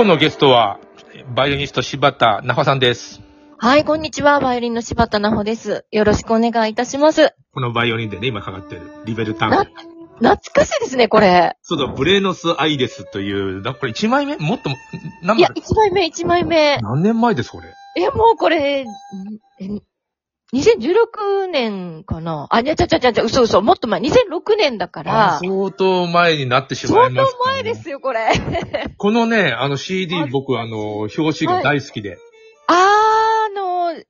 今日のゲストは、バイオリニスト柴田奈穂さんです。はい、こんにちは。バイオリンの柴田奈穂です。よろしくお願いいたします。このバイオリンでね、今かかってる、リベルタンな。懐かしいですね、これ。そうだ、ブレーノス・アイレスという、だこれ1枚目？もっと、何いや枚、一枚目、一枚目。何年前です、これ？え、もうこれ、んえ、2016年かな？あ、いや、ちゃちゃちゃちゃ、嘘嘘、もっと前、2006年だから、相当前になってしまい相ます、当前ですよ、これ。このね、あの CD はい僕あの、表紙が大好きで。あー、あの、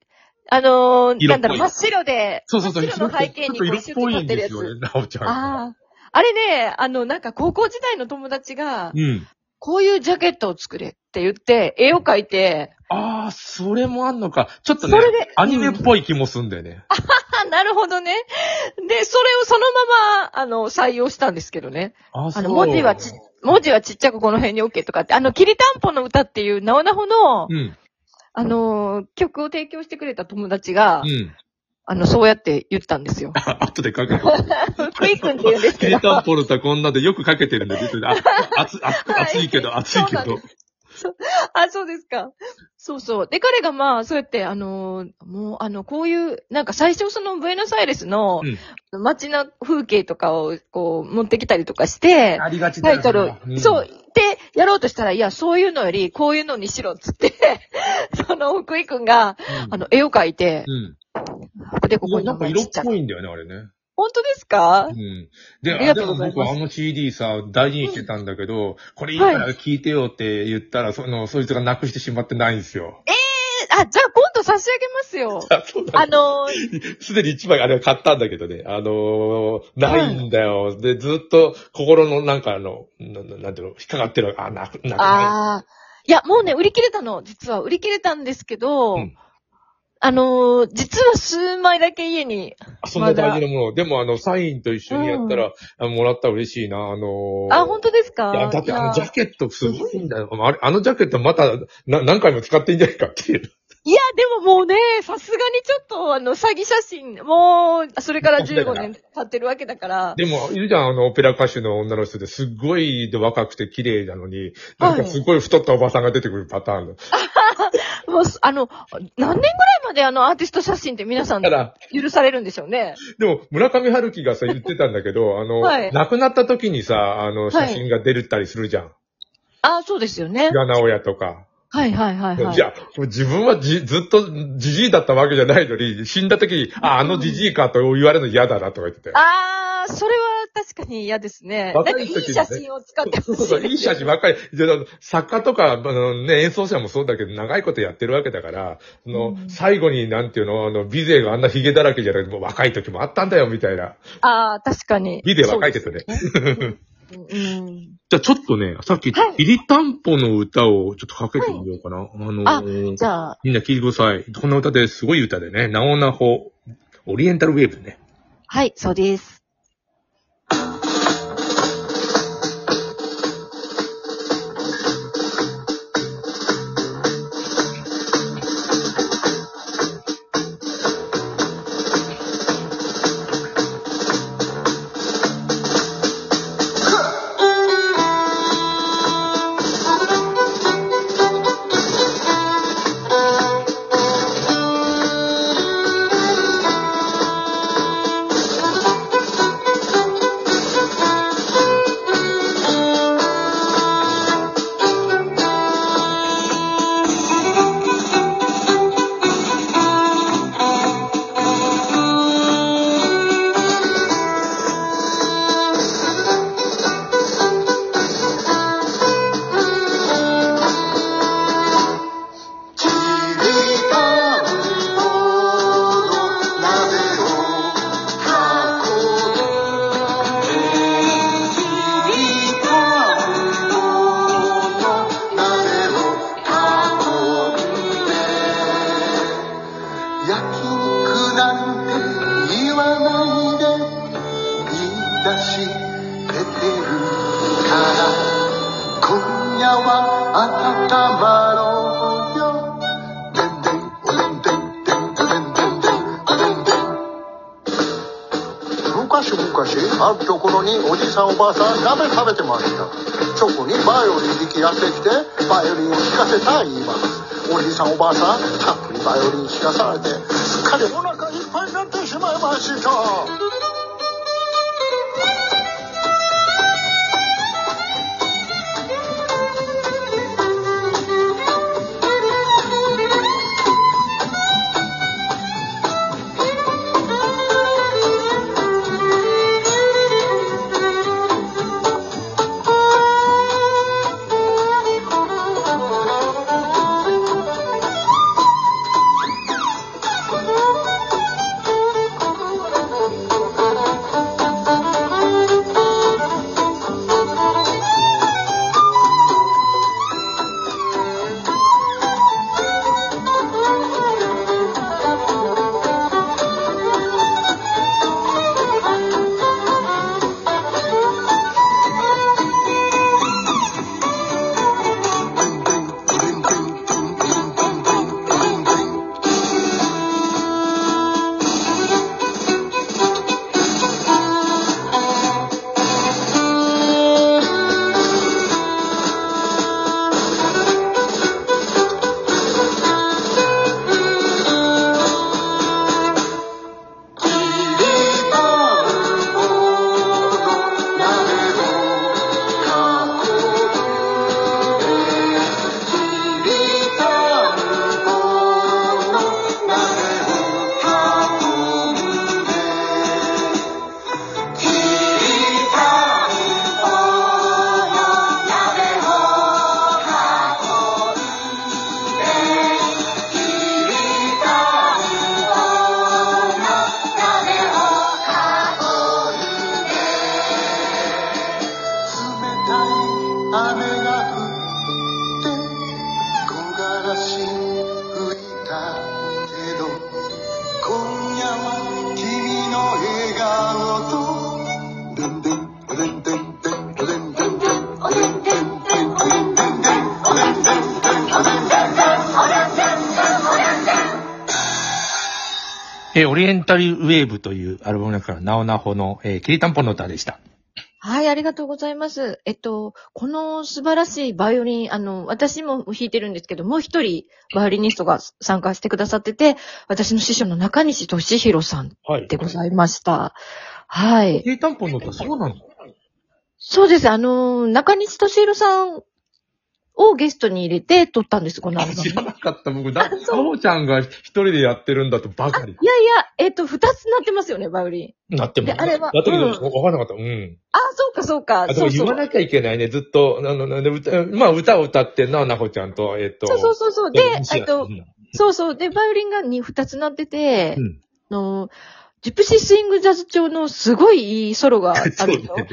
あの、なんだろう、真っ白で、そうそうそう、真っ白の背景にこう色っぽいんですよね、なおちゃん。あー。あれね、あの、なんか高校時代の友達が、うん。こういうジャケットを作れって言って、絵を描いて、ああ、それもあんのか。ちょっとねそれで、アニメっぽい気もすんだよね。あ、なるほどね。で、それをそのまま、あの、採用したんですけどね。ああの、文字はち、文字はちっちゃくこの辺に OK とかって、あの、きりたんぽの歌っていう、なおなほの、うん。あの、曲を提供してくれた友達が、うん。あの、そうやって言ったんですよ。あ後でかける。クイ君って言うんですキリけど。タンポルタこんなでよくかけてるんだよ。あ、熱いけど、熱いけどそう。あ、そうですか。そうそう。で、彼がまあ、そうやって、あの、もう、あの、こういう、なんか最初その、ブエノスアイレスのうん、街の風景とかを、こう、持ってきたりとかして、ありがちタイトル、んそう、で、やろうとしたら、いや、そういうのより、こういうのにしろ、つって、その、福井くんが、うんあの、絵を描いて、うん。で、ここになんか色っぽいんだよね、あれね。本当ですか？うん。で、ああでも僕あの CD さ、大事にしてたんだけど、これいいから聞いてよって言ったら、その、そいつがなくしてしまってないんですよ。えあ、じゃあ今度差し上げますよ。あ、そうだあの、すでに一枚あれ買ったんだけどね。あのーないんだよ。で、ずっと心のなんかあの、なななんていうの、引っかかってる。あ、なく、なくなああ。いや、もうね、売り切れたの。実は売り切れたんですけど、うんあのー実は数枚だけ家に。い。そんな大事なもの。でもあの、サインと一緒にやったら、あもらったら嬉しいな。あのーあ、本当ですか？いや、だってあのジャケットすごいんだよ。あれ、あのジャケットまた、な、何回も使っていいんじゃないかっていう。いや、でももうね、さすがにちょっと、あの、詐欺写真、もう、それから15年経ってるわけだから。でも、いるじゃん、あの、オペラ歌手の女の人ですっごい若くて綺麗なのに、なんかすごい太ったおばさんが出てくるパターンの。もう、あの、何年ぐらいまであの、アーティスト写真って皆さん許されるんでしょうね。でも、村上春樹がさ、言ってたんだけど、あの、はい亡くなった時にさ、あの、写真が出るったりするじゃん。あ、そうですよね。矢直屋とか。はいはいはいはい。いや、自分はじずっとじじいだったわけじゃないのに、死んだ時に、あ、あのじじいかと言われるの嫌だなとか言ってたよ。あー、それは確かに嫌ですね。若い時にね写真を使ってほしい。そうそういい写真ばっかり。作家とか、あのね、演奏者もそうだけど、長いことやってるわけだから、あの、うん最後になんていうの、あの、ビデがあんなヒゲだらけじゃなくて、もう若い時もあったんだよ、みたいな。あー、確かに。ビデ若いけどね。うん。じゃあちょっとね、さっき、はいピリタンポの歌をちょっとかけてみようかな。あのあーじゃあ、みんな聞いてください。この歌ですごい歌でね、ナオナホ、オリエンタルウェーブね。はい、そうです。焼肉なんて言わないで言い出し出てるから今夜は温まろうよ。でんでんでんでんでんでんでんでん。でんでん昔々あるところにおじさんおばあさん鍋食べてました。そこにバイオリン弾きやってきてバイオリンを弾かせた言い。ますおじさんおばあさん頼りに聞かされてすっかりお腹いっぱいになってしまいました。えーオリエンタルウェーブというアルバムの中から、なおなほの、えー、きりたんぽの歌でした。はい、ありがとうございます。えっと、この素晴らしいバイオリン、あの、私も弾いてるんですけど、もう一人バイオリニストが参加してくださってて、私の師匠の中西俊弘さんはいでございました。はい。きりたんぽの歌、そうなの？そうです。あの、中西俊弘さんをゲストに入れて撮ったんです、このアルバム。知らなかった、僕。だ、かおちゃんが一人でやってるんだとばかり。いやいや、えっと、二つなってますよね、バイオリン。なってます。であれはだったけど、うんわかんなかった。うん。あ、そうか、そうか。あ、でもそうそう。言わなきゃいけないね。ずっと、あの、なで歌、まあ歌を歌ってんのはなほちゃんと、えっと。そうそうそうそう。で、西えっとう、んそうそう。で、バイオリンがに二つなってて、うん。あの、ジプシースイングジャズ調のすごいいいソロがあそうるよ。ね。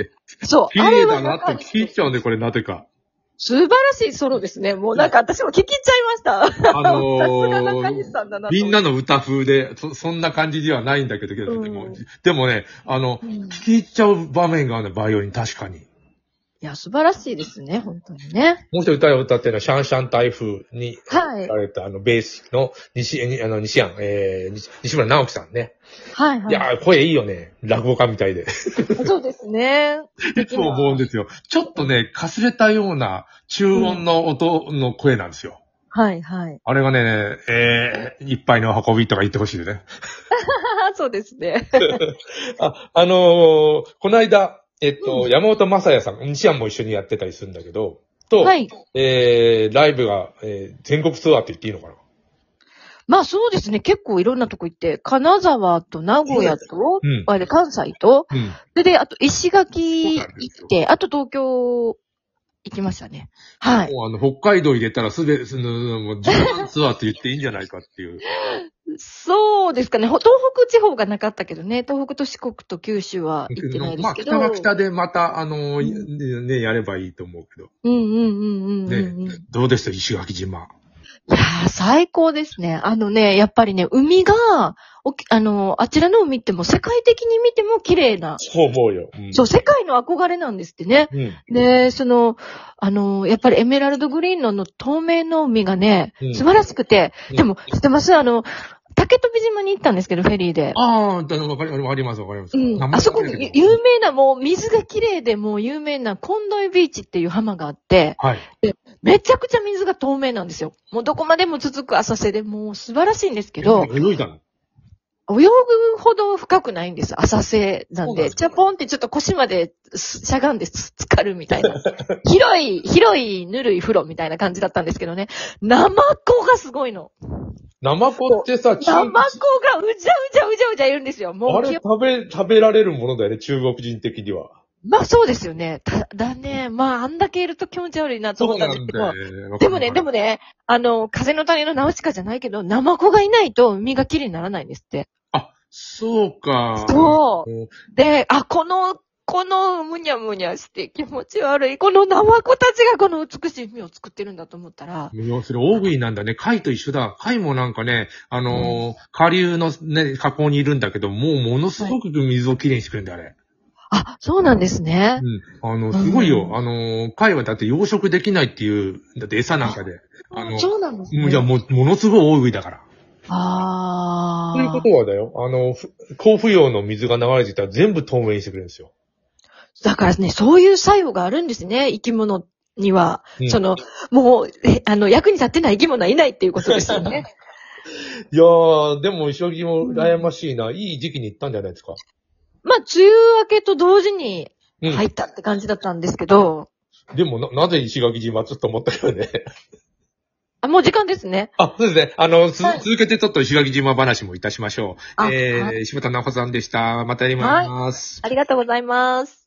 そう。綺あれ麗だなって聞いちゃうんで、これなぜか。素晴らしいソロですね。もうなんか私も聞きちゃいました。あのーさすが中西さんだなとみんなの歌風で、そ、そんな感じではないんだけど、けどうんでも、でもね、あの、うん聞き入っちゃう場面があるね、バイオリン、確かに。いや、素晴らしいですね、本当にね。もう一人歌を歌ってるのは、シャンシャン台風に、はいやられた、あの、ベースの西、あの、西安、えー、西西村直樹さんね。はいはいいやー、声いいよね。落語家みたいで。そうですね。いつも思うんですよ。ちょっとね、かすれたような中音の音の声なんですよ。はいはい。あれがね、えー、一杯の運びとか言ってほしいね。そうですね。あ、あのーこの間、えっと、山本正也さん、西安も一緒にやってたりするんだけど、と、はい。えー、ライブが、えー、全国ツアーって言っていいのかな？まあそうですね。結構いろんなとこ行って、金沢と名古屋と、うんあれ関西と、うん。それで、あと石垣行って、あと東京行きましたね。はい。もうあの、北海道入れたらすべて、その、もう、10万ツアーって言っていいんじゃないかっていう。そうですかね。ほ東北地方がなかったけどね。東北と四国と九州は行ってないでますあ、けど。北は北でまた、あの、うね、やればいいと思うけど。うんうんうんうんうん、うん。ね、どうでした？石垣島。いやー、最高ですね。あのね、やっぱりね、海が、おきあの、あちらの海ってもう世界的に見ても綺麗な、そう思うよ。うんそう、世界の憧れなんですってね。うん。で、その、あの、やっぱりエメラルドグリーンのの透明の海がねうん、素晴らしくて、うんでも、知ってます？あの、竹飛島に行ったんですけど、フェリーで。ああ、だわかり、わかります、わかります。うん。あそこに有名な、もう水が綺麗でもう有名なコンドイビーチっていう浜があって、はい。めちゃくちゃ水が透明なんですよ。もうどこまでも続く浅瀬でもう素晴らしいんですけど、泳いだの？泳ぐほど深くないんです。浅瀬なんで。そうなんですか？チャポンってちょっと腰まですしゃがんでつ浸かるみたいな。広い、広いぬるい風呂みたいな感じだったんですけどね。ナマコがすごいの。ナマコってさ、中ナマコがうじゃうじゃうじゃうじゃいるんですよ。もうあれ食べ、食べられるものだよね、中国人的には。まあそうですよね。ただね、まああんだけいると気持ち悪いなと思ったんですけど。ねでもね、でもね、あの、風の谷のナウシカじゃないけど、ナマコがいないと海が綺麗にならないんですって。あ、そうか。そう。うん。で、あ、この、このむにゃむにゃして気持ち悪い。このナマコたちがこの美しい海を作ってるんだと思ったら、要するに大食いなんだね。貝と一緒だ。貝もなんかね、あのー下流のね、河口にいるんだけど、もうものすごく水をきれいにしてくれるんだよ、あれ。あ、そうなんですね。うん。あの、すごいよ。うんあのー貝はだって養殖できないっていう、だって餌なんかで。あの、そうなんですね。もうじゃあもう、ものすごい大食いだから。あということはだよ。あの、ふ甲府用の水が流れてきたら全部透明にしてくれるんですよ。だからね、そういう作用があるんですね、生き物には。うんその、もう、えあの、役に立ってない生き物はいないっていうことですよね。いやー、でも、石木も羨ましいな。いい時期に行ったんじゃないですか？まあ、梅雨明けと同時にうん。入ったって感じだったんですけど、でもな、なぜ石垣島ちょっと思ったよね？あ、もう時間ですね。あ、そうですね。あの、つはい続けてちょっと石垣島話もいたしましょう。あえー、はい柴田直子さんでした。またやります。ありがとうございます。